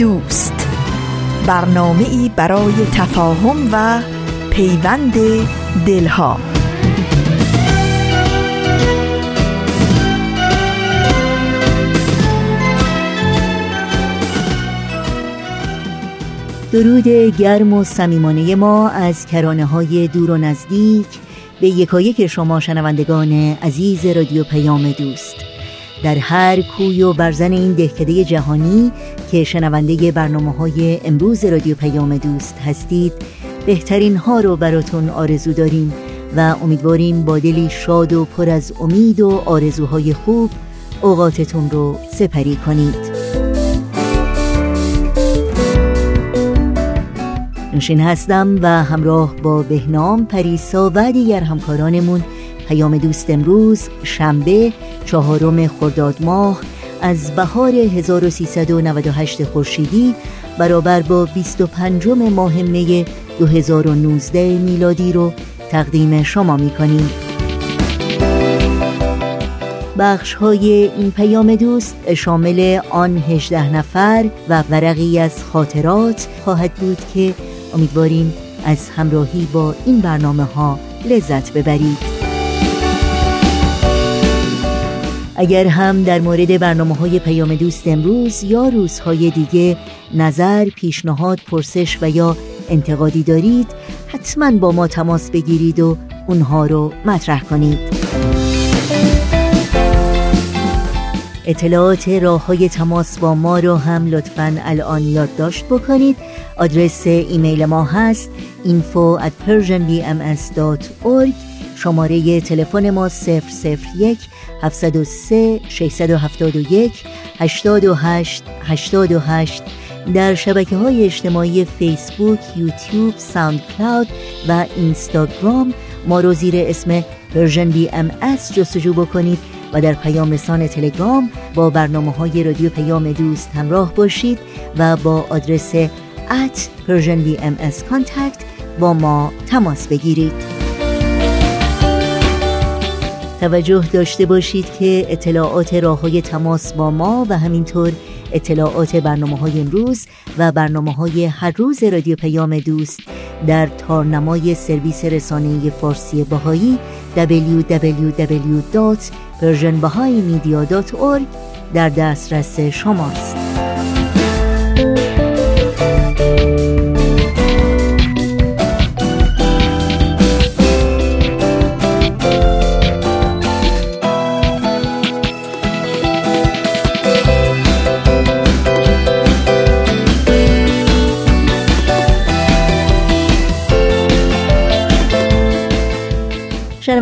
دوست. برنامه ای برای تفاهم و پیوند دلها. درود گرم و صمیمانه ما از کرانه های دور و نزدیک. به یکایک شما شنوندگان عزیز رادیو پیام دوست. در هر کوی و برزن این دهکده جهانی که شنونده برنامه های امروز رادیو پیام دوست هستید بهترین ها رو براتون آرزو داریم و امیدواریم با دلی شاد و پر از امید و آرزوهای خوب اوقاتتون رو سپری کنید. نوشین هستم و همراه با بهنام پریسا و دیگر همکارانمون پیام دوست امروز شنبه چهارم خرداد ماه از بهار 1398 خورشیدی برابر با 25 ماه می 2019 میلادی رو تقدیم شما می کنیم. بخش های این پیام دوست شامل آن 18 نفر و ورقی از خاطرات خواهد بود که امیدواریم از همراهی با این برنامه ها لذت ببرید. اگر هم در مورد برنامه های پیام دوست امروز یا روزهای دیگه نظر، پیشنهاد، پرسش و یا انتقادی دارید حتما با ما تماس بگیرید و اونها رو مطرح کنید. اطلاعات راه های تماس با ما رو هم لطفا الان یادداشت بکنید. آدرس ایمیل ما هست info at persianbms.org شماره تلفن ما 001 703 671 828 828 در شبکه های اجتماعی فیسبوک، یوتیوب، ساوند کلاود و اینستاگرام ما رو زیر اسم Persian BMS جستجو بکنید و در پیام رسان تلگرام با برنامه های رادیو پیام دوست همراه باشید و با آدرس at Persian BMS Contact با ما تماس بگیرید. توجه داشته باشید که اطلاعات راه های تماس با ما و همینطور اطلاعات برنامه های امروز و برنامه های هر روز رادیو پیام دوست در تارنمای سرویس رسانه فارسی باهایی www.persianbahaimedia.org در دسترس شماست.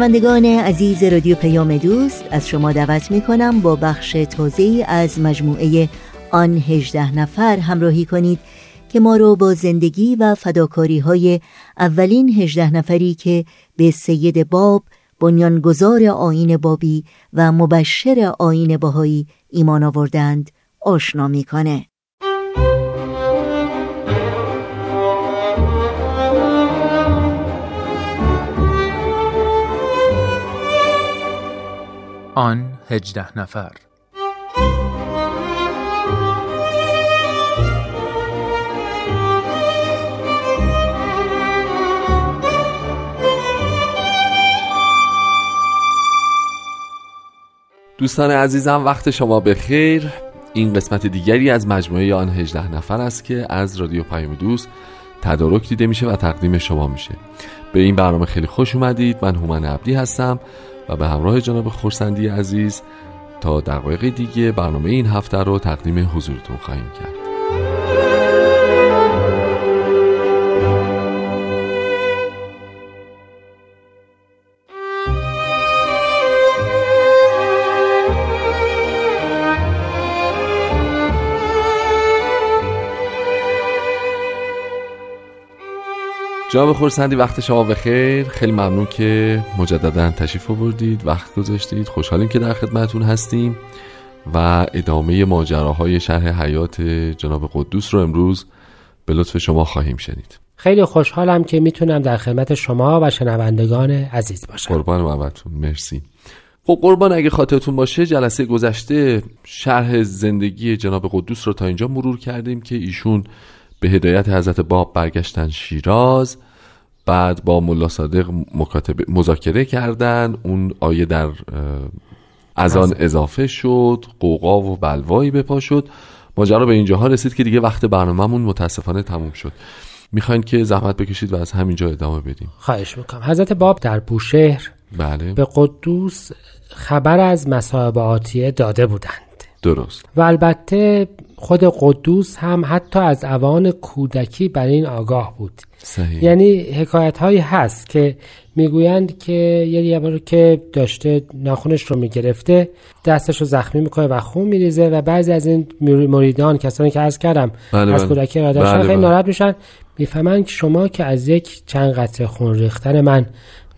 شنوندگان عزیز رادیو پیام دوست از شما دعوت می کنم با بخش تازه از مجموعه آن هجده نفر همراهی کنید که ما رو با زندگی و فداکاری های اولین هجده نفری که به سید باب بنیانگذار آین بابی و مبشر آین باهایی ایمان آوردند آشنا می‌کنه. آن هجده نفر. دوستان عزیزم وقت شما بخیر. این قسمت دیگری از مجموعه آن هجده نفر است که از رادیو پیام دوست تدارک دیده میشه و تقدیم شما میشه. به این برنامه خیلی خوش اومدید. من هومن عبدی هستم. و به همراه جناب خورسندی عزیز تا دقایق دیگه برنامه این هفته رو تقدیم حضورتون خواهیم کرد. جناب خورسندی وقت شما بخیر. خیلی ممنون که مجددا تشریف آوردید وقت گذاشتید. خوشحالیم که در خدمتون هستیم و ادامه ماجراهای شرح حیات جناب قدوس رو امروز به لطف شما خواهیم شنید. خیلی خوشحالم که می‌تونم در خدمت شما و شنوندگان عزیز باشم. قربان محبتتون مرسی. خب قربان اگه خاطرتون باشه جلسه گذشته شرح زندگی جناب قدوس رو تا اینجا مرور کردیم که ایشون به هدایت حضرت باب برگشتن شیراز بعد با ملا صادق مکاتبه مذاکره کردن اون آیه در از آن اضافه شد قوقا و بلوایی به پا شد. ماجرا به اینجاها رسید که دیگه وقت برنامهمون متاسفانه تموم شد. می‌خواین که زحمت بکشید و از همینجا ادامه بدیم. خواهش می‌کنم. حضرت باب در بوشهر بله. به قدوس خبر از مصائب آتیه داده بودند. درست و البته خود قدوس هم حتی از اوان کودکی بر این آگاه بود صحیح یعنی حکایت هایی هست که می‌گویند که یه بار که داشته ناخونش رو می‌گرفته دستش رو زخمی می‌کنه و خون میریزه و بعضی از این مریدان کسانی که عرض کردم بله از بله. کودکی را داشتن بله خیلی بله. ناراحت میشن می‌فهمن که شما که از یک چند قطره خون ریختن من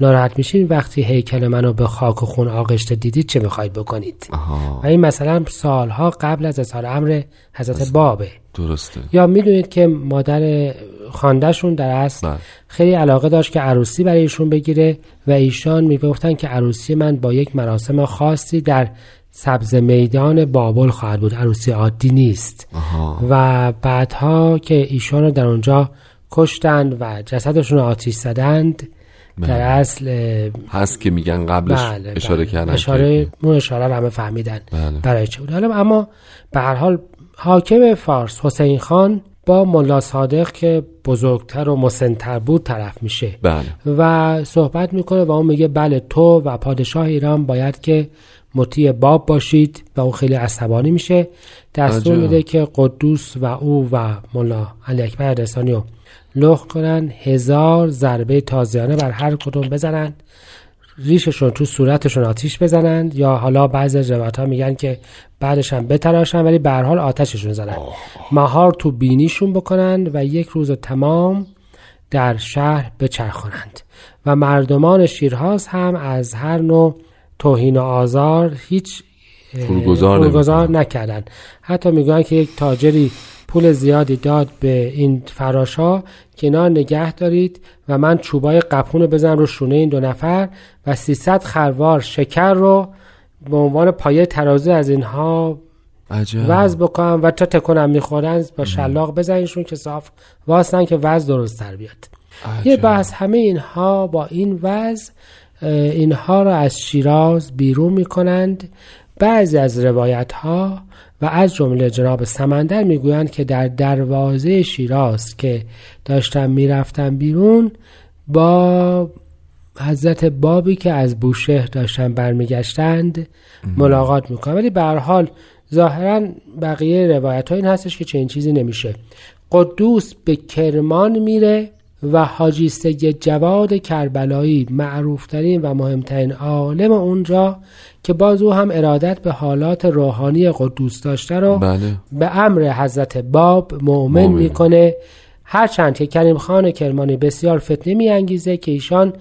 ناراحت میشین وقتی هیکل منو به خاک و خون آغشته دیدید چه می‌خواید بکنید؟ آها. و این مثلا سالها قبل از اظهار امر حضرت بابه. درسته. یا می‌دونید که مادر خاندهشون در اصل بله. خیلی علاقه داشت که عروسی برای ایشون بگیره و ایشان می‌گفتن که عروسی من با یک مراسم خاصی در سبز میدان بابل خواهد بود. عروسی عادی نیست. آها. و بعدها که ایشان رو در اونجا کشتند و جسدشون رو آتیش زدند در اصل هست که میگن قبلش بله اشاره بله. کردن اشاره اون اشاره همه فهمیدن بله. برای چه بود حالا اما به هر حال حاکم فارس حسین خان با ملا صادق که بزرگتر و مسنتر بود طرف میشه بله و صحبت می‌کنه و اون میگه بله تو و پادشاه ایران باید که مطیع باب باشید و اون خیلی عصبانی میشه دستور. میده که قدوس و او و ملا علی اکبر رسانی رو لخ کنن هزار ضربه تازیانه بر هر کدوم بزنن ریششون تو صورتشون آتیش بزنند یا حالا بعضی از روایت ها میگن که بعدش هم بتراشن ولی به هر حال آتششون زنن مهار تو بینیشون بکنند و یک روز تمام در شهر بچرخانند و مردمان شیرهاز هم از هر نوع توهین و آزار هیچ نمی‌کنن. نکردند حتی میگن که یک تاجری پول زیادی داد به این فراشا که اینا نگه دارید و من چوبای قپون رو بزنم رو شونه این دو نفر و 300 خروار شکر رو به عنوان پایه ترازو از اینها وز بکنم و تا تکنم می‌خورن با شلاق بزنیشون که صاف واسن که وز درست تر بیاد. یه عجب. بحث همه اینها با این وز اینها را از شیراز بیرون می‌کنند. بعضی از روایت ها و از جمله جناب سمندر می‌گویند که در دروازه شیراز که داشتن می‌رفتن بیرون با حضرت بابی که از بوشهر داشتن برمیگشتند ملاقات می‌کنن ولی به حال ظاهرا بقیه روایت ها این هستش که چنین چیزی نمیشه. قدوس به کرمان میره و حاجی سید جواد کربلایی معروفترین و مهمترین عالم اونجا که باز او هم ارادت به حالات روحانی قدوس داشته رو بله به امر حضرت باب مؤمن. می‌کنه هرچند که کریم خان کرمانی بسیار فتنه میانگیزه که ایشان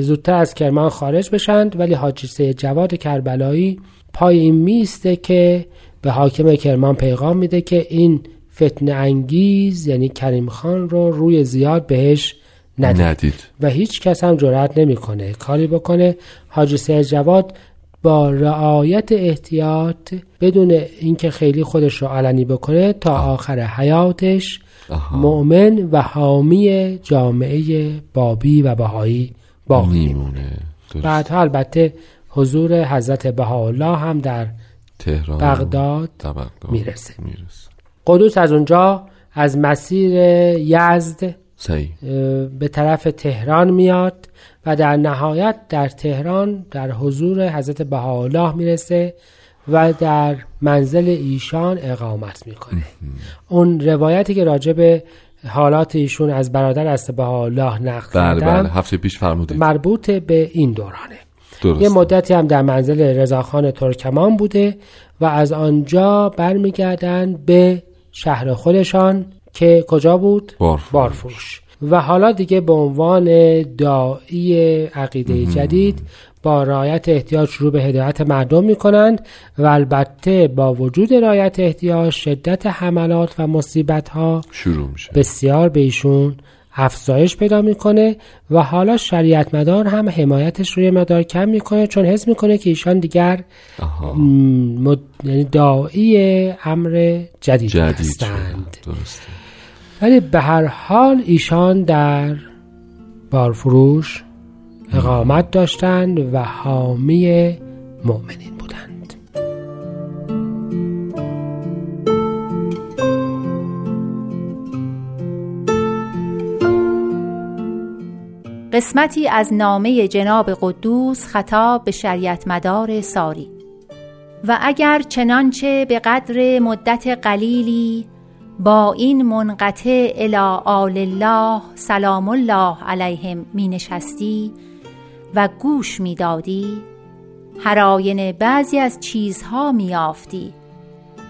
زودتر از کرمان خارج بشند ولی حاجی سید جواد کربلایی پای این میسته که به حاکم کرمان پیغام میده که این فتنه انگیز یعنی کریم خان رو روی زیاد بهش ندید. ندید. و هیچ کس هم جرأت نمی‌کنه. کاری بکنه. حاجی سید جواد با رعایت احتیاط بدون اینکه خیلی خودش رو علنی بکنه تا آخر حیاتش آها. مؤمن و حامی جامعه بابی و بهایی باقی. میمونه. بعدها البته حضور حضرت بهاءالله هم در تهران بغداد می‌رسه. می‌رسه. قدوس از اونجا از مسیر یزد صحیح. به طرف تهران میاد و در نهایت در تهران در حضور حضرت بهاءالله می‌رسه و در منزل ایشان اقامت می‌کنه. اون روایتی که راجع به حالات ایشون از برادر است بهاءالله نقل بله کردم بله هفته پیش فرمودید مربوط به این دورانه. درست یه مدتی هم در منزل رضاخان ترکمان بوده و از آنجا برمیگردن به شهر خودشان که کجا بود؟ بارفروش. بارفروش و حالا دیگه به عنوان داعی عقیده جدید با رعایت احتیاج شروع به هدایت مردم می کنند و البته با وجود رعایت احتیاج شدت حملات و مصیبت ها شروع میشه بسیار به ایشون افزایش پیدا می‌کنه و حالا شریعت مدار هم حمایتش روی مدار کم می‌کنه چون حس می‌کنه که ایشان دیگر مد... یعنی داعی امر جدید, جدید هستند. درسته. ولی به هر حال ایشان در بارفروش اقامت داشتند و حامی مؤمنین. قسمتی از نامه جناب قدوس خطاب به شریعت مدار ساری. و اگر چنانچه به قدر مدت قلیلی با این منقطع الى آل الله سلام الله علیهم می نشستی و گوش می دادی هراین بعضی از چیزها می یافتی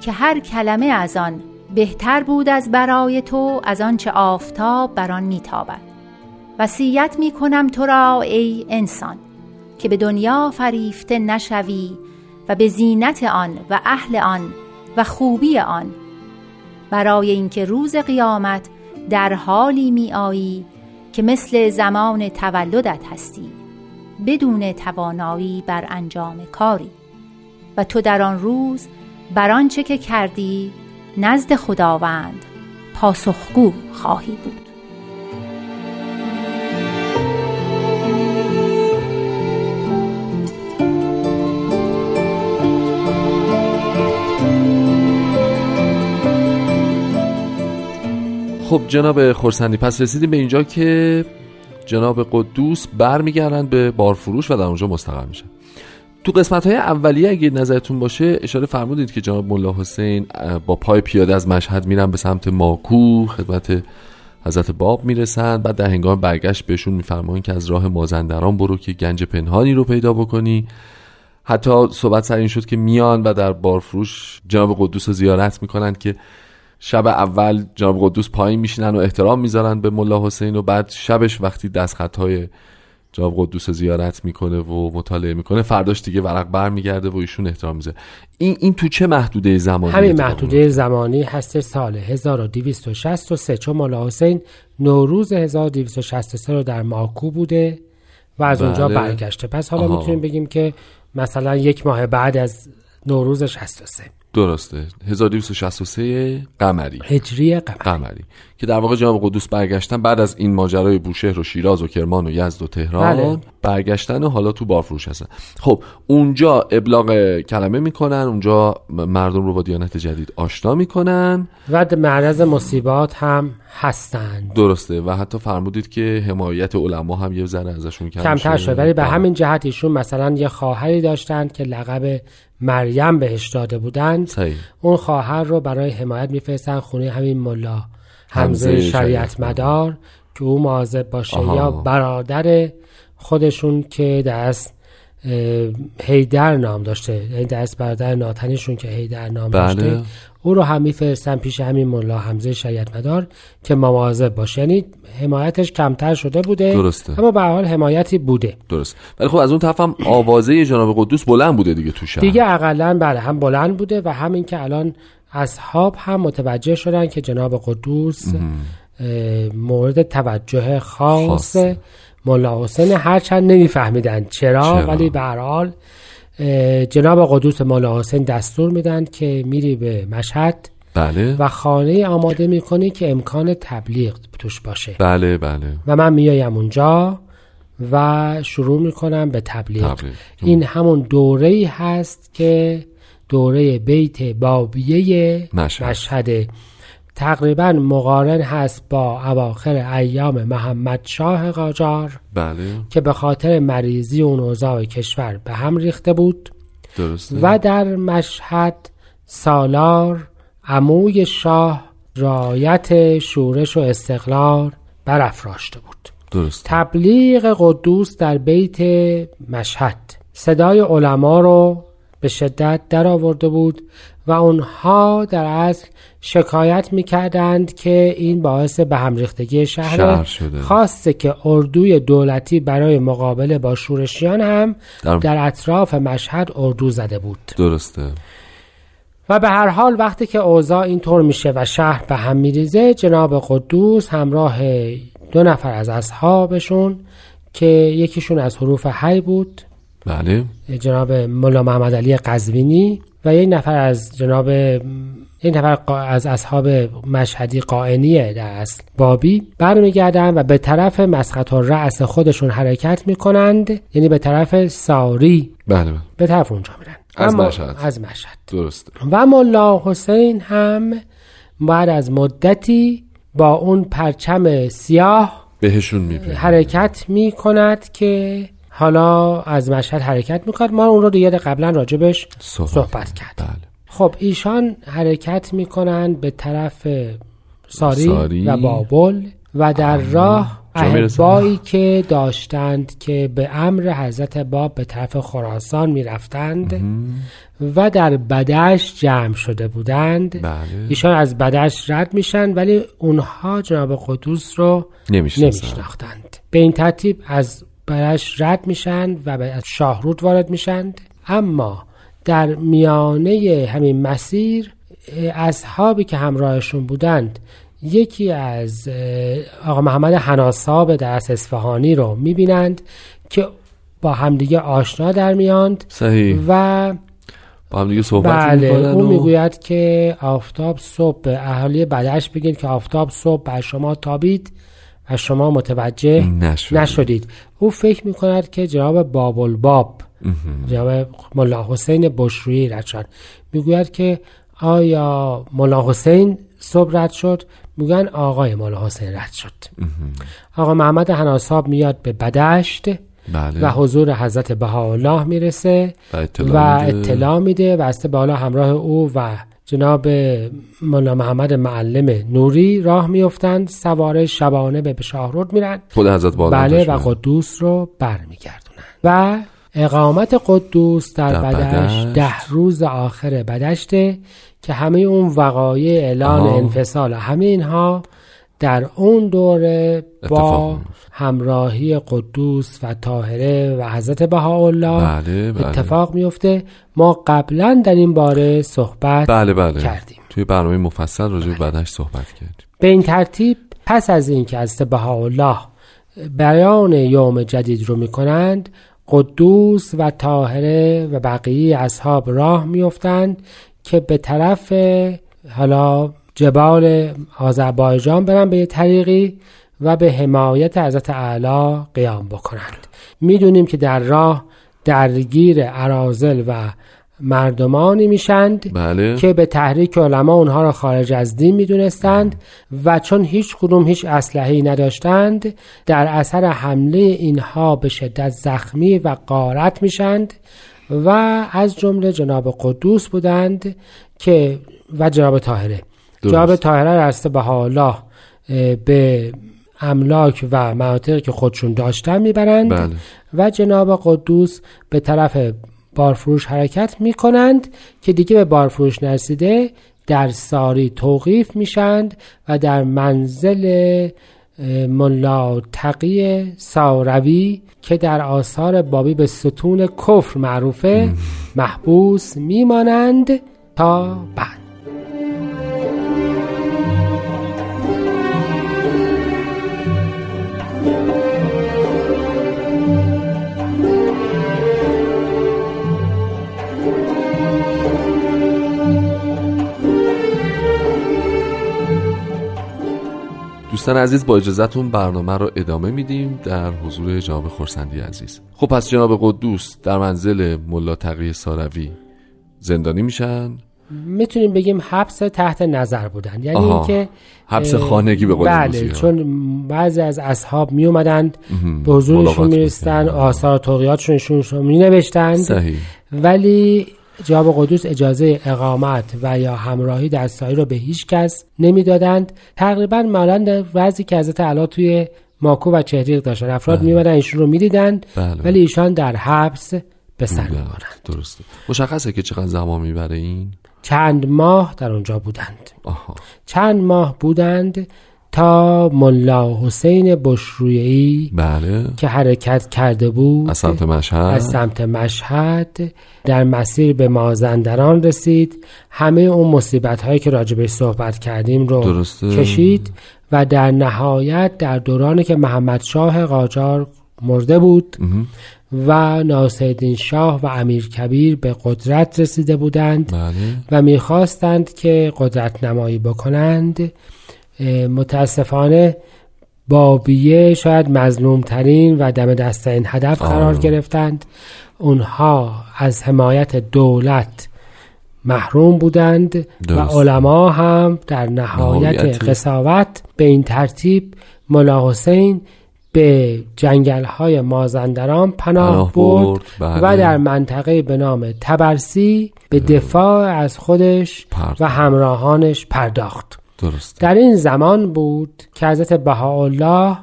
که هر کلمه از آن بهتر بود از برای تو از آنچه آفتاب بر آن میتابد وصیت می کنم تو را ای انسان که به دنیا فریفته نشوی و به زینت آن و اهل آن و خوبی آن. برای اینکه روز قیامت در حالی می آیی که مثل زمان تولدت هستی بدون توانایی بر انجام کاری. و تو در آن روز بر آنچه که کردی نزد خداوند پاسخگو خواهی بود. خب جناب خورسندی پس رسیدیم به اینجا که جناب قدوس برمیگردن به بارفروش و در اونجا مستقر میشن تو قسمت های اولیه اگه نظرتون باشه اشاره فرمودید که جناب ملا حسین با پای پیاده از مشهد میرن به سمت ماکو خدمت حضرت باب می‌رسن بعد در هنگام برگشت بهشون میفرمایند که از راه مازندران برو که گنج پنهانی رو پیدا بکنی. حتی صحبت سر این شد که میان و در بارفروش جناب قدوس رو زیارت می‌کنن که شب اول جناب قدوس پایین میشینن و احترام می‌ذارن به ملا حسین و بعد شبش وقتی دست خطهای جناب قدوس رو زیارت می‌کنه و مطالعه می‌کنه فرداش دیگه ورق بر میگرده و ایشون احترام می‌ذاره این این تو چه محدوده زمانی همین محدوده زمانی هست سال 1263 چون مولا حسین نوروز 1263 رو در ماکو بوده و از اونجا بله. برگشته پس حالا آها. می‌تونیم بگیم که مثلا یک ماه بعد از نوروز 63 درسته. 1263 قمری. هجری قمر قمری. که در واقع جناب قدوس برگشتن بعد از این ماجرای بوشهر و شیراز و کرمان و یزد و تهران بله. برگشتن و حالا تو بارفروش هستن. خب اونجا ابلاغ کلمه می‌کنن اونجا مردم رو با دیانت جدید آشنا می‌کنن. و معرض مصیبات هم هستند. درسته. و حتی فرمودید که حمایت علما هم یه ذره ازشون کم کمتر شده. شد ولی به بله. همین جهت ایشون مثلا یه خواهری داشتند که لقب مریم بهش داده بودند صحیح اون خواهر رو برای حمایت میفرستن خونه همین ملا حمزه شریعت مدار که او مواظب باشه آها. یا برادر خودشون که دست هیدر نام داشته یعنی دست برادر ناتنیشون که هیدر نام بله. داشته او رو هم میفرستن پیش همین ملا حمزه شریعت مدار که مواظب باشه یعنی حمایتش کمتر شده بوده درسته. اما به هر حال حمایتی بوده درست ولی خب از اون طرف هم آوازه جناب قدوس بلند بوده دیگه تو شهر دیگه اقلا بله هم بلند بوده و همین که الان اصحاب هم متوجه شدن که جناب قدوس مورد توجه خاص. ملا حسین هرچند نمیفهمیدن چرا, چرا؟ ولی به هر حال جناب قدوس ملا حسین دستور میدن که میری به مشهد بله و خانه آماده می‌کنی که امکان تبلیغ توش باشه بله بله و من میایم اونجا و شروع می‌کنم به تبلیغ, تبلیغ. این همون دوره ای هست که دوره بیت بابیه مشهد. مشهده تقریبا مقارن هست با اواخر ایام محمد شاه قاجار بله. که به خاطر مریضی و اوضاع کشور به هم ریخته بود. درسته. و در مشهد سالار عموی شاه رایت شورش و استقلال برافراشته بود. درسته. تبلیغ قدوس در بیت مشهد صدای علما رو به شدت در آورده بود و اونها در اصل شکایت می‌کردند که این باعث به هم ریختگی شهر, شهر شده. خواسته که اردوی دولتی برای مقابله با شورشیان هم در- در اطراف مشهد اردو زده بود. درسته. و به هر حال وقتی که اوضاع اینطور میشه و شهر به هم میریزه جناب قدوس همراه دو نفر از اصحابشون که یکیشون از حروف حی بود. بله. جناب ملا محمد علی قزوینی و یک نفر از جناب یک نفر از اصحاب مشهدی قائنیه در اصل بابی برمیگردن و به طرف مسقط و رأس خودشون حرکت می‌کنند. یعنی به طرف ساری. بله بله. به طرف اونجا میرن. از مشهد. از مشهد. درسته. و ملا حسین هم بعد از مدتی با اون پرچم سیاه بهشون می‌بینه حرکت می کند که حالا از مشهد حرکت می کند ما اون رو دیگه قبلا راجبش صحبت, صحبت کرد بله. خب ایشان حرکت می کنند به طرف ساری, ساری. و بابل و در راه جا می‌رسن. احبایی که داشتند که به امر حضرت باب به طرف خراسان می رفتند و در بدش جمع شده بودند. بله. ایشان از بدش رد میشن ولی اونها جناب قدوس رو نمیشناختند. به این ترتیب از برش رد میشن و به از شاهرود وارد میشند اما در میانه همین مسیر اصحابی که همراهشون بودند یکی از آقا محمد حناساب در اصفهانی رو می‌بینند که با همدیگه آشنا در میاند صحیح. و با هم دیگه صحبت بله او و... می‌گوید که آفتاب صبح به اهالی بدش بگید که آفتاب صبح بر شما تابید. و شما متوجه نشدید. نشدید. او فکر می‌کند که جناب باب الباب جناب ملا حسین بشرویی رد شد می‌گوید که آیا ملا حسین صبح رد شد؟ میگن آقای ملا حسین رد شد. آقا محمد حناساب میاد به بدشت بله. و حضور حضرت بهاءالله می‌رسه و اطلاع, میده. اطلاع میده و از بالا همراه او و جناب مولا محمد معلم نوری راه میفتند سواره شبانه به شاهرود میرن خود حضرت بله و. قدوس رو برمیگردونن و اقامت قدوس در, در بدشت بدشت. ده روز آخر بدشته که همه اون وقایع اعلان آها. انفصال همه اینها در اون دوره با. همراهی قدوس و طاهره و حضرت بهاءالله بله بله اتفاق میفته ما قبلا در این باره صحبت بله بله کردیم. توی برنامه مفصل راجع به بدنش صحبت کردیم به این ترتیب پس از اینکه از بهاءالله بیان یوم جدید رو می‌کنند قدوس و طاهره و بقیه اصحاب راه میفتند که به طرف حالا جبال آذربایجان برن به یه طریقی و به حمایت حضرت اعلی قیام بکنند. می‌دونیم که در راه درگیر ارازل و مردمانی میشند بله. که به تحریک علما اونها را خارج از دین می‌دونستند و چون هیچ کدوم هیچ اسلحه‌ای نداشتند در اثر حمله اینها به شدت زخمی و غارت میشند و از جمله جناب قدوس بودند که و جناب طاهره. جناب طاهره رسته به الله به املاک و مناطقی که خودشون داشتن می‌برند بله. و جناب قدوس به طرف بارفروش حرکت می کنند که دیگه به بارفروش نرسیده در ساری توقیف میشند و در منزل ملا تقی ساروی که در آثار بابی به ستون کفر معروفه محبوس میمانند تا بعد. دوستان عزیز با اجازهتون برنامه رو ادامه میدیم در حضور جناب خورسندی عزیز خب پس جناب قدوس در منزل ملا تقی ساروی زندانی میشن می‌تونیم بگیم حبس تحت نظر بودن یعنی. اینکه حبس خانگی به قول بله. چون بعضی از اصحاب می اومدند. به حضورشون میرستن می‌کردن. آثار توقیاتشون رو می نوشتند ولی جواب قدوس اجازه اقامت و یا همراهی در سایی رو به هیچ کس نمی‌دادند تقریبا مانند وضعی که حضرت علا توی ماکو و چهریق داشتن افراد بله. میومدن ایشون رو می‌دیدند بله. ولی ایشان در حبس به سر بله. می‌برند درسته مشخصه که چقدر زمان می‌بره این چند ماه در اونجا بودند آها چند ماه بودند تا ملا حسین بشرویی بله. که حرکت کرده بود از سمت مشهد. از سمت مشهد در مسیر به مازندران رسید. همه اون مصیبت هایی که راجبش صحبت کردیم رو درسته. کشید و در نهایت در دورانی که محمد شاه قاجار مرده بود و ناصرالدین شاه و امیر کبیر به قدرت رسیده بودند بله. و می‌خواستند که قدرت نمایی بکنند. متاسفانه بابیه شاید مظلوم ترین و دم دست این هدف قرار گرفتند اونها از حمایت دولت محروم بودند و درست. علما هم در نهایت. قصاوت به این ترتیب ملا حسین به جنگل های مازندران پناه, پناه برد, برد، بله. و در منطقه به نام تبرسی به دفاع از خودش پرداخت. و همراهانش پرداخت درسته. در این زمان بود که حضرت بهاءالله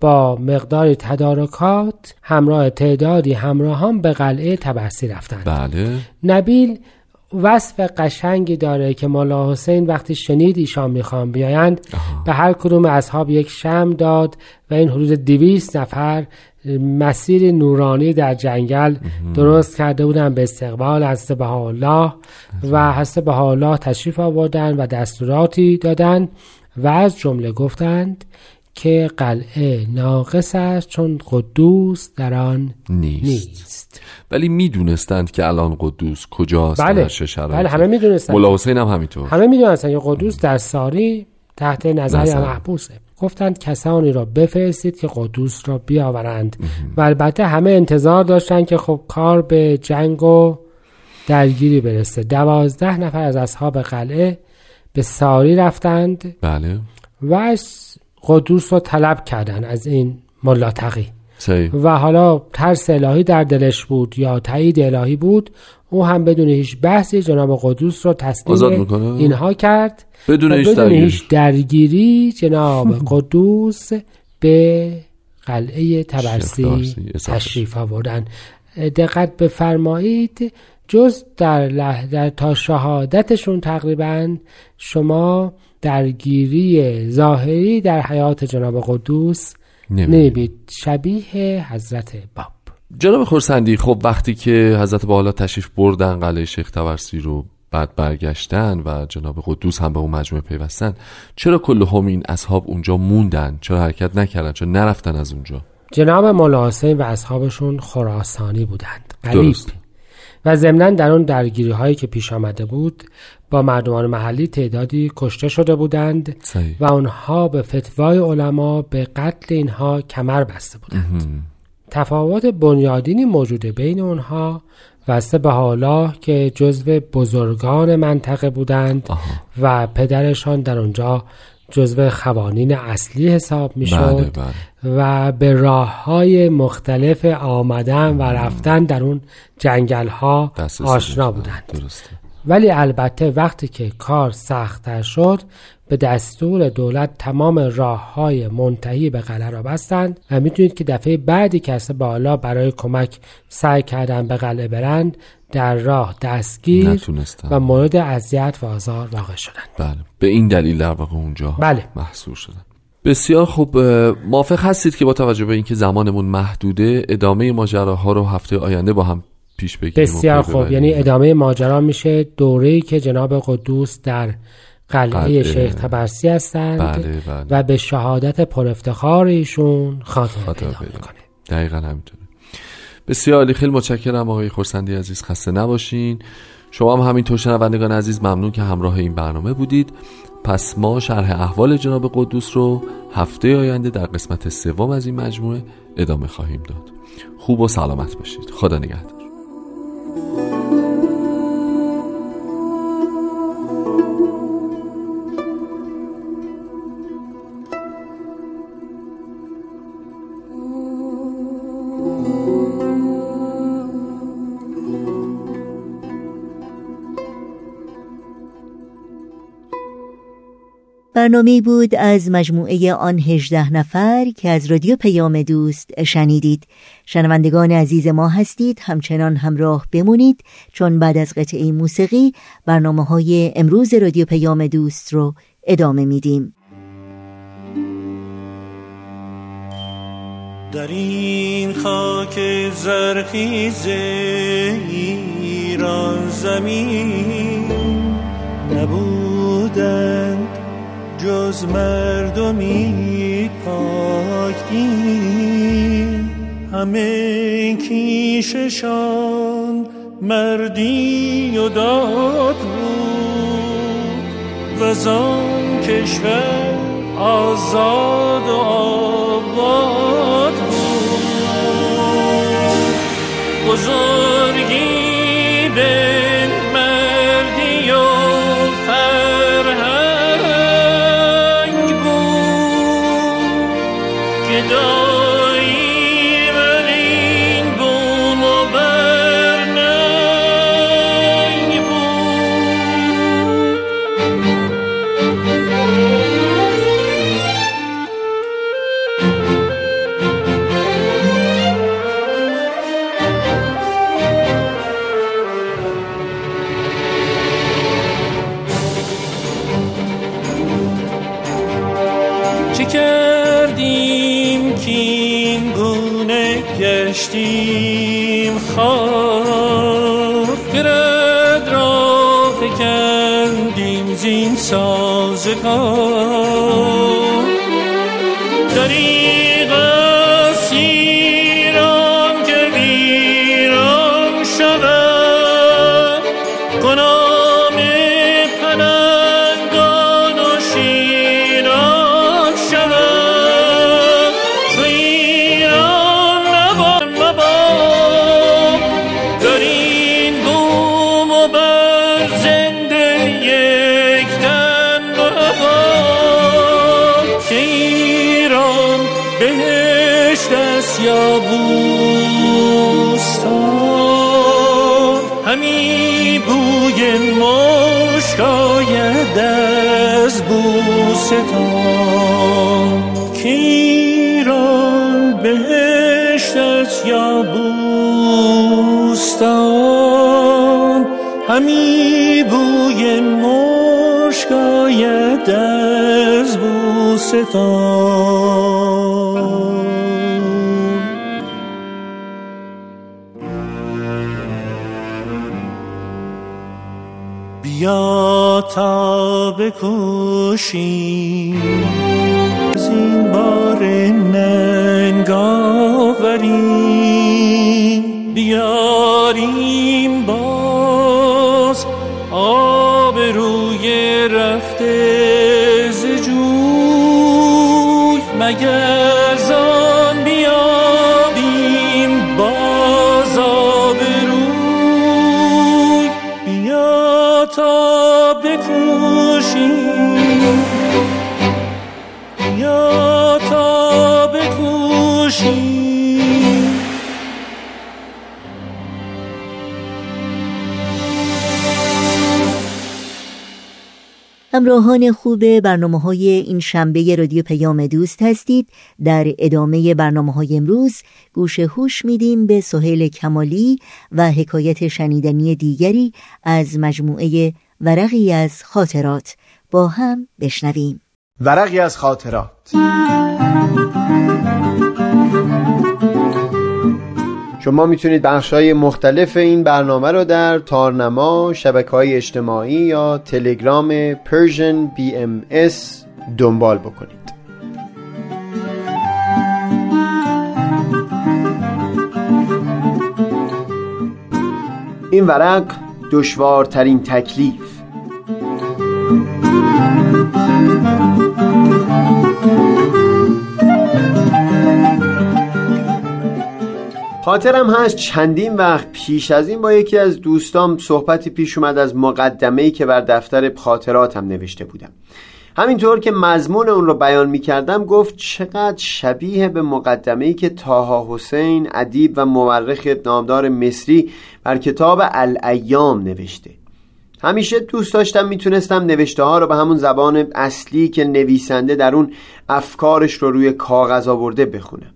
با مقدار تدارکات همراه تعدادی همراهان به قلعه تبرسی رفتند. بله. نبیل وصف قشنگی داره که مولا حسین وقتی شنید ایشان می‌خوان بیایند به هر کدوم اصحاب یک شم داد و این حدود دویست نفر مسیر نورانی در جنگل درست کرده بودن به استقبال حضرت بهاءالله و حضرت بهاءالله تشریف آوردن و دستوراتی دادن و از جمله گفتند که قلعه ناقص است چون قدوس در آن نیست, نیست. ولی می‌دونستند که الان قدوس کجاست بله. بله همه می‌دونستن مولا حسین هم همینطور. همه می‌دونستن که قدوس در ساری تحت نظر نظر. محبوسه. گفتند کسانی را بفرستید که قدوس را بیاورند. و البته همه انتظار داشتند که خب کار به جنگ و درگیری برسه. دوازده نفر از اصحاب قلعه به ساری رفتند بله. و از قدوس رو طلب کردن از این ملا تقی. صحیح. و حالا ترس الهی در دلش بود یا تایید الهی بود او هم بدون هیچ بحثی جناب قدوس آزاد تسلیم؟ اینها کرد بدون و هیچ بدون درگیری. هیچ درگیری جناب قدوس به قلعه تبرسی تشریف آوردن دقت بفرمایید جز در, لح... در تا شهادتشون تقریبا شما درگیری ظاهری در حیات جناب قدوس. نمیبید شبیه حضرت باب جناب خورسندی خب وقتی که حضرت بالا تشریف بردن قلعه شیخ تبرسی رو بعد برگشتن و جناب قدوس هم به اون مجموعه پیوستن چرا کل هم این اصحاب اونجا موندن؟ چرا حرکت نکردن؟ چرا نرفتن از اونجا؟ جناب مولا حسین و اصحابشون خراسانی بودند. درست. و ضمنا در اون درگیری هایی که پیش آمده بود با مردمان محلی تعدادی کشته شده بودند صحیح. و آنها به فتوای علما به قتل اینها کمر بسته بودند. تفاوت بنیادینی موجوده بین اونها و سه به که جزو بزرگان منطقه بودند آها. و پدرشان در اونجا جزو خوانین اصلی حساب می بله شد بله و به راه های مختلف آمدن و رفتن در اون جنگل ها آشنا. بودند درسته ولی البته وقتی که کار سختتر شد به دستور دولت تمام راه های منتهی به قلعه را بستند و می‌تونید که دفعه بعدی که از بالا برای کمک سعی کردن به قلعه برند در راه دستگیر نتونستن. و مورد اذیت و آزار واقع شدند بله به این دلیل در واقع اونجا بله. محصور شدن بسیار خوب موافق هستید که با توجه به اینکه زمانمون محدوده ادامه ماجراها رو هفته آینده با هم پیش بگیریم بسیار خوب؟ یعنی ادامه ماجرا میشه دوره‌ای که جناب قدوس در قلعه قلعه. شیخ تبرسی هستند بله بله. و به شهادت پر افتخار ایشون خاتمه خاتمه پیدا پیدا. می‌کنه. دقیقا همینطوره. بسیار عالی خیلی متشکرم آقای خورسندی عزیز خسته نباشین. شما هم همینطور شنوندگان عزیز ممنون که همراه این برنامه بودید. پس ما شرح احوال جناب قدوس رو هفته آینده در قسمت سوم از این مجموعه ادامه خواهیم داد. خوب و سلامت باشید. خدا نگهدار. برنامه بود از مجموعه آن هجده نفر که از رادیو پیام دوست شنیدید. شنوندگان عزیز ما هستید همچنان همراه بمونید چون بعد از قطعه موسیقی برنامه های امروز رادیو پیام دوست رو ادامه میدیم. در این خاک زرخیز ایران زمین نبودند جز مردمی پاک دین همه کیششان مردی و داد بود. و زان کشور آزاد و آباد بود. بزرگی به بوستان بیا تا بکوشیم. از این بار ننگاوریم. همراهان خوب برنامه های این شنبه رادیو پیام دوست هستید. در ادامه برنامه های امروز گوش هوش میدیم به سهیل کمالی و حکایت شنیدنی دیگری از مجموعه ورقی از خاطرات. با هم بشنویم. ورقی از خاطرات. شما می‌تونید بخش های مختلف این برنامه رو در تارنما، شبکه های اجتماعی یا تلگرام Persian BMS دنبال بکنید. این ورق دشوارترین تکلیف. خاطرم هست چندین وقت پیش از این با یکی از دوستام صحبتی پیش اومد از مقدمه‌ای که بر دفتر خاطراتم نوشته بودم. همینطور که مضمون اون رو بیان می کردم گفت چقدر شبیه به مقدمه‌ای که تاها حسین ادیب و مورخ نامدار مصری بر کتاب الایام نوشته. همیشه دوست داشتم می‌تونستم نوشته ها رو به همون زبان اصلی که نویسنده در اون افکارش رو روی کاغذ آورده بخونم.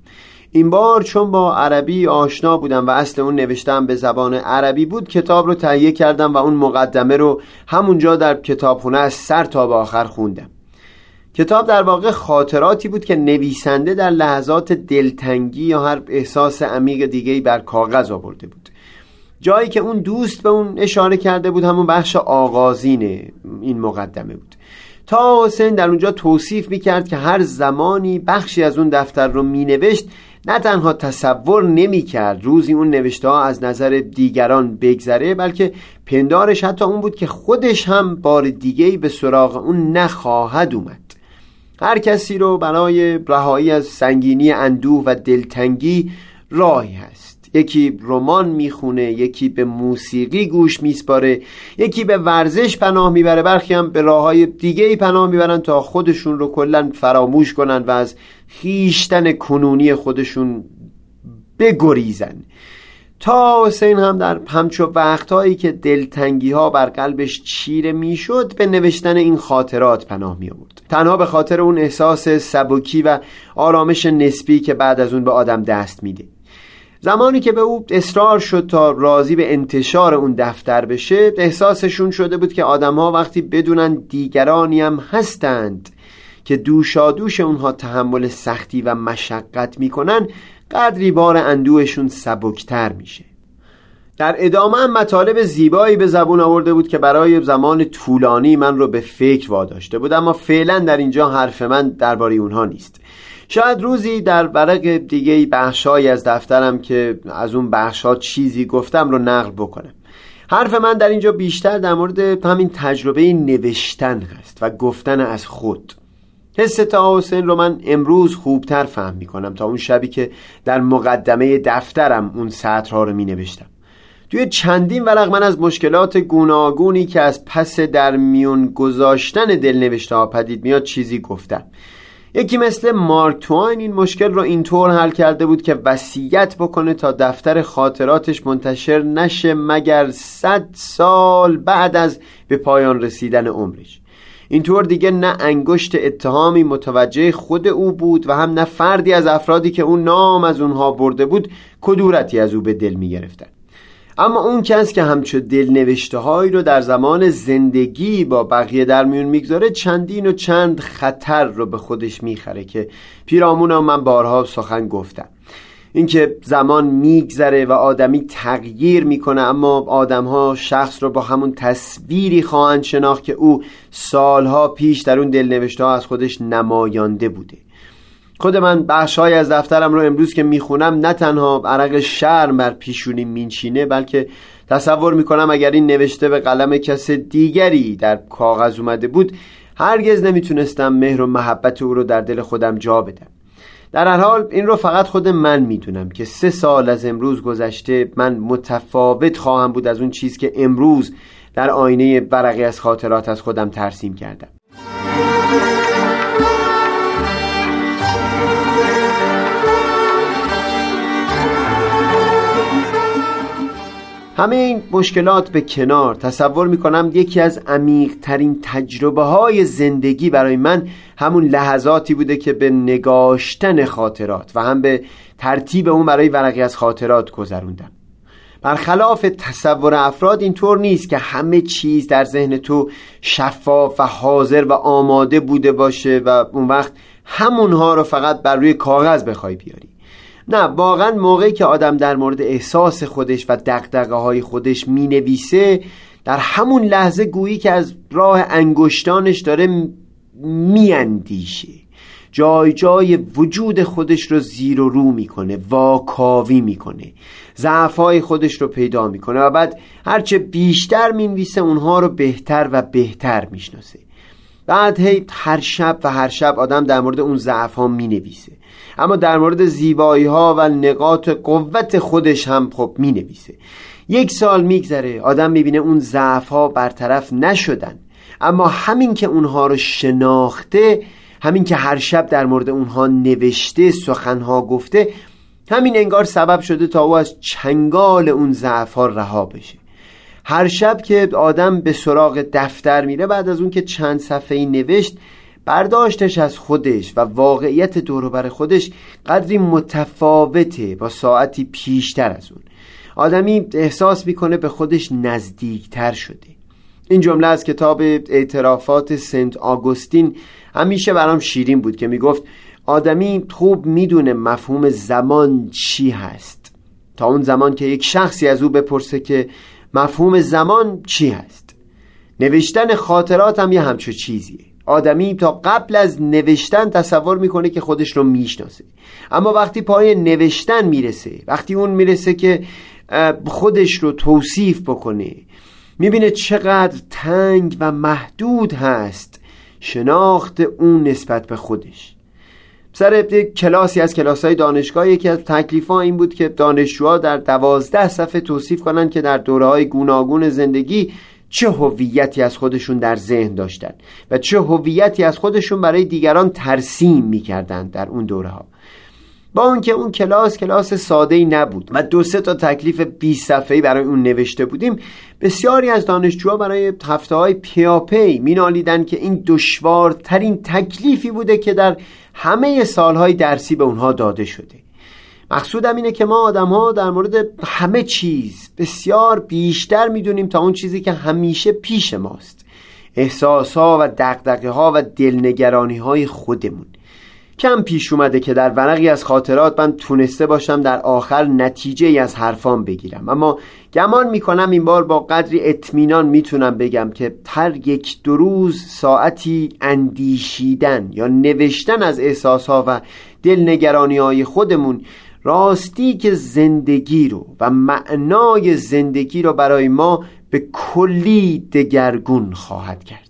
این بار چون با عربی آشنا بودم و اصل اون نوشتم به زبان عربی بود کتاب رو تهیه کردم و اون مقدمه رو همونجا در کتابخونه از سر تا به آخر خوندم. کتاب در واقع خاطراتی بود که نویسنده در لحظات دلتنگی یا هر احساس عمیق دیگه بر کاغذ آورده بود. جایی که اون دوست به اون اشاره کرده بود همون بخش آغازین این مقدمه بود. تا حسین در اونجا توصیف می‌کرد که هر زمانی بخشی از اون دفتر رو مینوشت نه تنها تصور نمی کرد روزی اون نوشته ها از نظر دیگران بگذره بلکه پندارش حتی اون بود که خودش هم بار دیگهی به سراغ اون نخواهد اومد. هر کسی رو برای رهایی از سنگینی اندوه و دلتنگی راهی هست. یکی رمان می‌خونه یکی به موسیقی گوش میسپاره یکی به ورزش پناه می‌بره. برخی هم به راه های دیگه پناه می‌برن تا خودشون رو کلا فراموش کنن و از خیشتن کنونی خودشون بگریزن. تا حسین هم در همچو وقتهایی که دلتنگی ها بر قلبش چیره می‌شد به نوشتن این خاطرات پناه می آورد تنها به خاطر اون احساس سبکی و آرامش نسبی که بعد از اون به آدم دست میده. زمانی که به او اصرار شد تا راضی به انتشار اون دفتر بشه احساسشون شده بود که آدمها وقتی بدونن دیگرانی هم هستند که دوشادوش اونها تحمل سختی و مشقت می‌کنن قدری بار اندوهشون سبکتر میشه. در ادامه هم مطالب زیبایی به زبون آورده بود که برای زمان طولانی من رو به فکر واداشته بود اما فعلا در اینجا حرف من درباره اونها نیست. شاید روزی در ورق دیگه بخشهایی از دفترم که از اون بخشها چیزی گفتم رو نقل بکنم. حرف من در اینجا بیشتر در مورد همین تجربه نوشتن هست و گفتن از خود. حس حسین رو من امروز خوبتر فهم می کنم تا اون شبی که در مقدمه دفترم اون سطرها رو می نوشتم توی چندین ورق من از مشکلات گوناگونی که از پس در میون گذاشتن دلنوشته ها پدید میاد چیزی گفتم. یکی مثل مارک توین این مشکل رو اینطور حل کرده بود که وصیت بکنه تا دفتر خاطراتش منتشر نشه مگر صد سال بعد از به پایان رسیدن عمرش. اینطور دیگه نه انگشت اتهامی متوجه خود او بود و هم نه فردی از افرادی که اون نام از اونها برده بود کدورتی از او به دل می گرفتن. اما اون کس که همچو دل نوشته هایی رو در زمان زندگی با بقیه در میون می‌گذاره چندین و چند خطر رو به خودش می‌خره که پیرامون من بارها سخن گفتم اینکه زمان میگذره و آدمی تغییر می‌کنه اما آدمها شخص رو با همون تصویری خواهند شناخت که او سالها پیش در اون دلنوشته ها از خودش نمایانده بوده. خود من بخشهایی از دفترم رو امروز که می‌خونم نه تنها عرق شرم بر پیشونی مینچینه بلکه تصور می‌کنم اگر این نوشته به قلم کس دیگری در کاغذ اومده بود هرگز نمی‌تونستم مهر و محبت او رو در دل خودم جا بدم. در هر حال این رو فقط خود من می‌دونم که سه سال از امروز گذشته من متفاوت خواهم بود از اون چیز که امروز در آینه برقی از خاطرات از خودم ترسیم کردم. همه این مشکلات به کنار تصور می‌کنم یکی از عمیق ترین تجربه های زندگی برای من همون لحظاتی بوده که به نگاشتن خاطرات و هم به ترتیب اون برای ورقی از خاطرات گذروندم. برخلاف تصور افراد اینطور نیست که همه چیز در ذهن تو شفاف و حاضر و آماده بوده باشه و اون وقت همونها رو فقط بر روی کاغذ بخوای بیاری. نه واقعا موقعی که آدم در مورد احساس خودش و دقدقه های خودش می نویسه در همون لحظه گویی که از راه انگشتانش داره میاندیشه. جای جای وجود خودش رو زیر و رو می‌کنه واکاوی می‌کنه. ضعفای خودش رو پیدا می‌کنه و بعد هرچه بیشتر می‌نویسه اونها رو بهتر و بهتر می‌شناسه. بعد هی هر شب و هر شب آدم در مورد اون ضعف ها می‌نویسه. اما در مورد زیبایی ها و نقاط قوت خودش هم خب می نویسه یک سال میگذره آدم می‌بینه اون ضعف ها برطرف نشدن. اما همین که اونها رو شناخته همین که هر شب در مورد اونها نوشته سخنها گفته همین انگار سبب شده تا او از چنگال اون ضعف ها رها بشه. هر شب که آدم به سراغ دفتر میره بعد از اون که چند صفحه نوشت برداشتش از خودش و واقعیت دوروبر خودش قدری متفاوته با ساعتی پیشتر از اون. آدمی احساس می‌کنه به خودش نزدیکتر شده. این جمله از کتاب اعترافات سنت آگوستین همیشه برام شیرین بود که می‌گفت آدمی خوب می‌دونه مفهوم زمان چی هست. تا اون زمان که یک شخصی از او بپرسه که مفهوم زمان چی هست. نوشتن خاطرات هم یه همچو چیزیه. آدمی تا قبل از نوشتن تصور می‌کنه که خودش رو می‌شناسه. اما وقتی پای نوشتن می‌رسه وقتی اون می‌رسه که خودش رو توصیف بکنه می‌بینه چقدر تنگ و محدود هست شناخت اون نسبت به خودش. سر کلاسی از کلاس های دانشگاه یکی از تکلیف ها این بود که دانشجوها در دوازده صفحه توصیف کنند که در دوره های گوناگون زندگی چه هویتی از خودشون در ذهن داشتن و چه هویتی از خودشون برای دیگران ترسیم می‌کردند در اون دوره ها با اون اون کلاس کلاس ساده ای نبود و دو سه تا تکلیف 20 صفحه‌ای برای اون نوشته بودیم بسیاری از دانشجوها برای هفته های پیاپی مینالیدن که این دشوارترین تکلیفی بوده که در همه سالهای درسی به اونها داده شده. مقصودم اینه که ما آدم ها در مورد همه چیز بسیار بیشتر می‌دونیم تا اون چیزی که همیشه پیش ماست. احساس ها و دقدقه ها و دلنگرانی های خودمون. کم پیش اومده که در ورقی از خاطرات من تونسته باشم در آخر نتیجه ای از حرفان بگیرم. اما گمان می‌کنم این بار با قدری اطمینان می‌تونم بگم که هر یک دو روز ساعتی اندیشیدن یا نوشتن از احساسها و دلنگرانی های خودمون راستی که زندگی رو و معنای زندگی رو برای ما به کلی دگرگون خواهد کرد.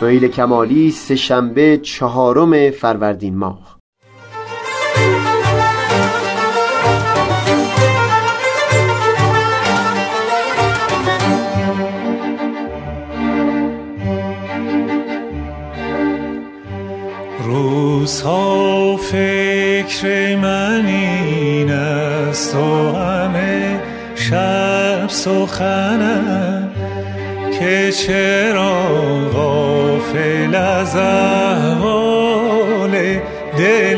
سهیل کمالی سه شنبه چهارم فروردین ماه. فکر من این است و همه شب سخنم که چرا غافل از احوال دل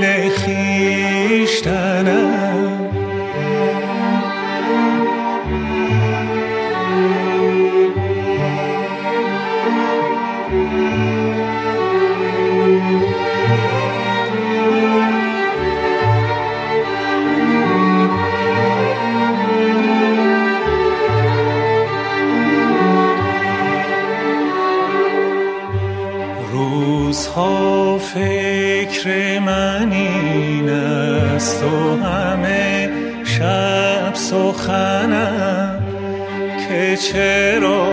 سخنم که چرا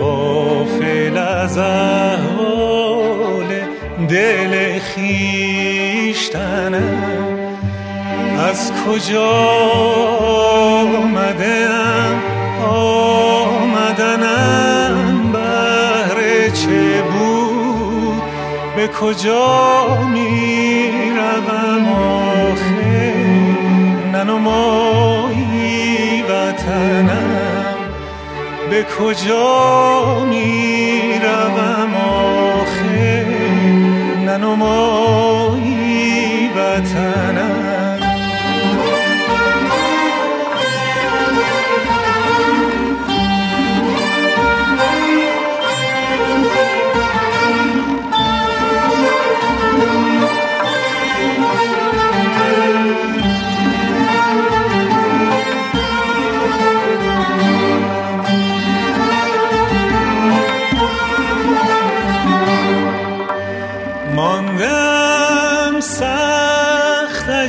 غافل از احوال دل خیشتنم از کجا آمدم آمدنم به کجا می روم آخه ننمایی وطنم. به کجا می روم آخه ننمایی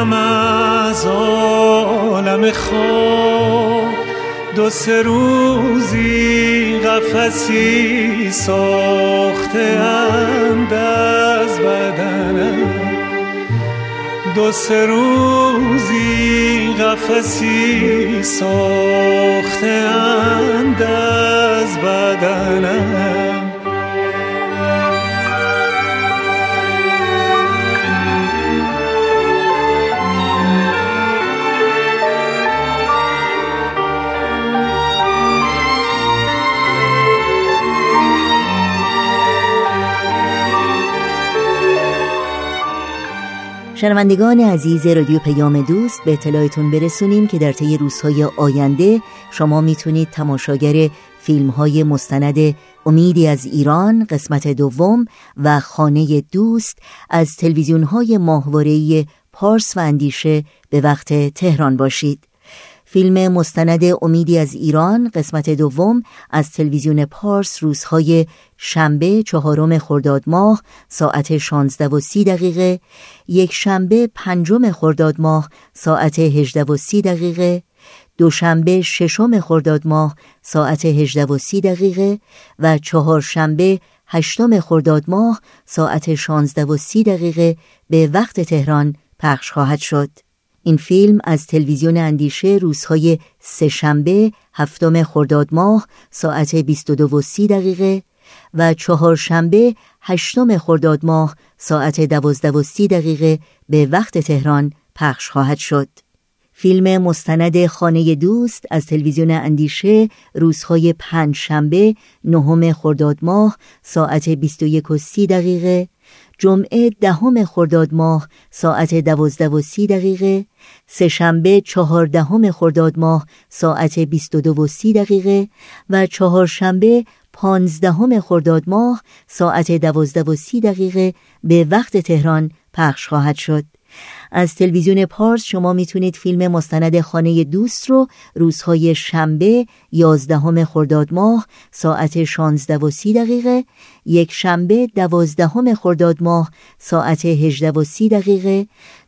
نیم از عالم خواب دو سه روزی قفسی ساخته اند از بدنم. دو سه روزی قفسی ساخته اند شنوندگان عزیز رادیو پیام دوست به اطلاعتون برسونیم که در طی روزهای آینده شما می‌تونید تماشاگر فیلم های مستند امیدی از ایران قسمت دوم و خانه دوست از تلویزیون های ماهواره‌ای پارس و اندیشه به وقت تهران باشید. فیلم مستند امیدی از ایران قسمت دوم از تلویزیون پارس روزهای شنبه چهارم خرداد ماه ساعت 16 و 30 دقیقه. یک شنبه پنجم خرداد ماه ساعت 18 و 30 دقیقه. دوشنبه ششم خرداد ماه ساعت 18 و 30 دقیقه. و چهارشنبه هشتم خرداد ماه ساعت 16 و 30 دقیقه. به وقت تهران پخش خواهد شد. این فیلم از تلویزیون اندیشه روزهای سهشنبه هفتم خرداد ماه ساعت 22 و 30 دقیقه و چهارشنبه هشتم خرداد ماه ساعت 12 و 30 دقیقه به وقت تهران پخش خواهد شد. فیلم مستند خانه دوست از تلویزیون اندیشه روزهای پنج شنبه نهم خرداد ماه ساعت 21 و 30 دقیقه جمعه دهم خرداد ماه ساعت دوازده و سی دقیقه. سهشنبه چهاردهم خرداد ماه ساعت بیست و دو و سی دقیقه. و چهارشنبه پانزدهم خرداد ماه ساعت دوازده و سی دقیقه. به وقت تهران پخش خواهد شد. از تلویزیون پارس شما می‌تونید فیلم مستند خانه دوست رو روزهای شنبه یازدهم خرداد ماه ساعت 16 و 30 دقیقه یک شنبه دوازدهم خرداد ماه ساعت 18 و 30 دقیقه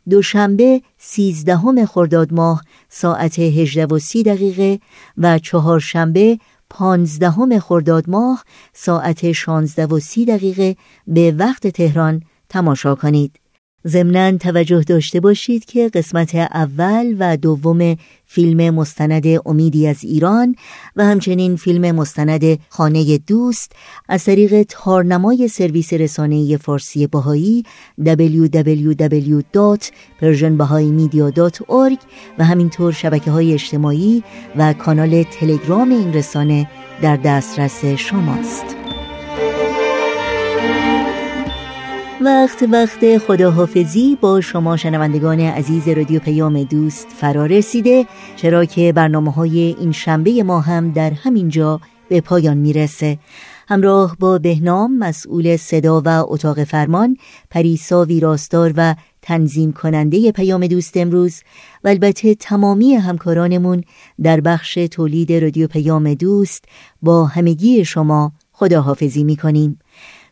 دوشنبه سیزدهم خرداد ماه ساعت 18 و 30 دقیقه و چهارشنبه پانزدهم خرداد ماه ساعت 16 و 30 دقیقه. به وقت تهران تماشا کنید. ضمنا توجه داشته باشید که قسمت اول و دوم فیلم مستند امیدی از ایران و همچنین فیلم مستند خانه دوست از طریق تارنمای سرویس رسانه فارسی باهایی www.persianbahaimedia.org و همینطور شبکه های اجتماعی و کانال تلگرام این رسانه در دسترس شماست. وقت وقت خداحافظی با شما شنوندگان عزیز رادیو پیام دوست فرا رسیده چرا که برنامه های این شنبه ما هم در همین جا به پایان می‌رسه. همراه با بهنام مسئول صدا و اتاق فرمان پریسا ویراستار و تنظیم کننده پیام دوست امروز و البته تمامی همکارانمون در بخش تولید رادیو پیام دوست با همگی شما خداحافظی می‌کنیم.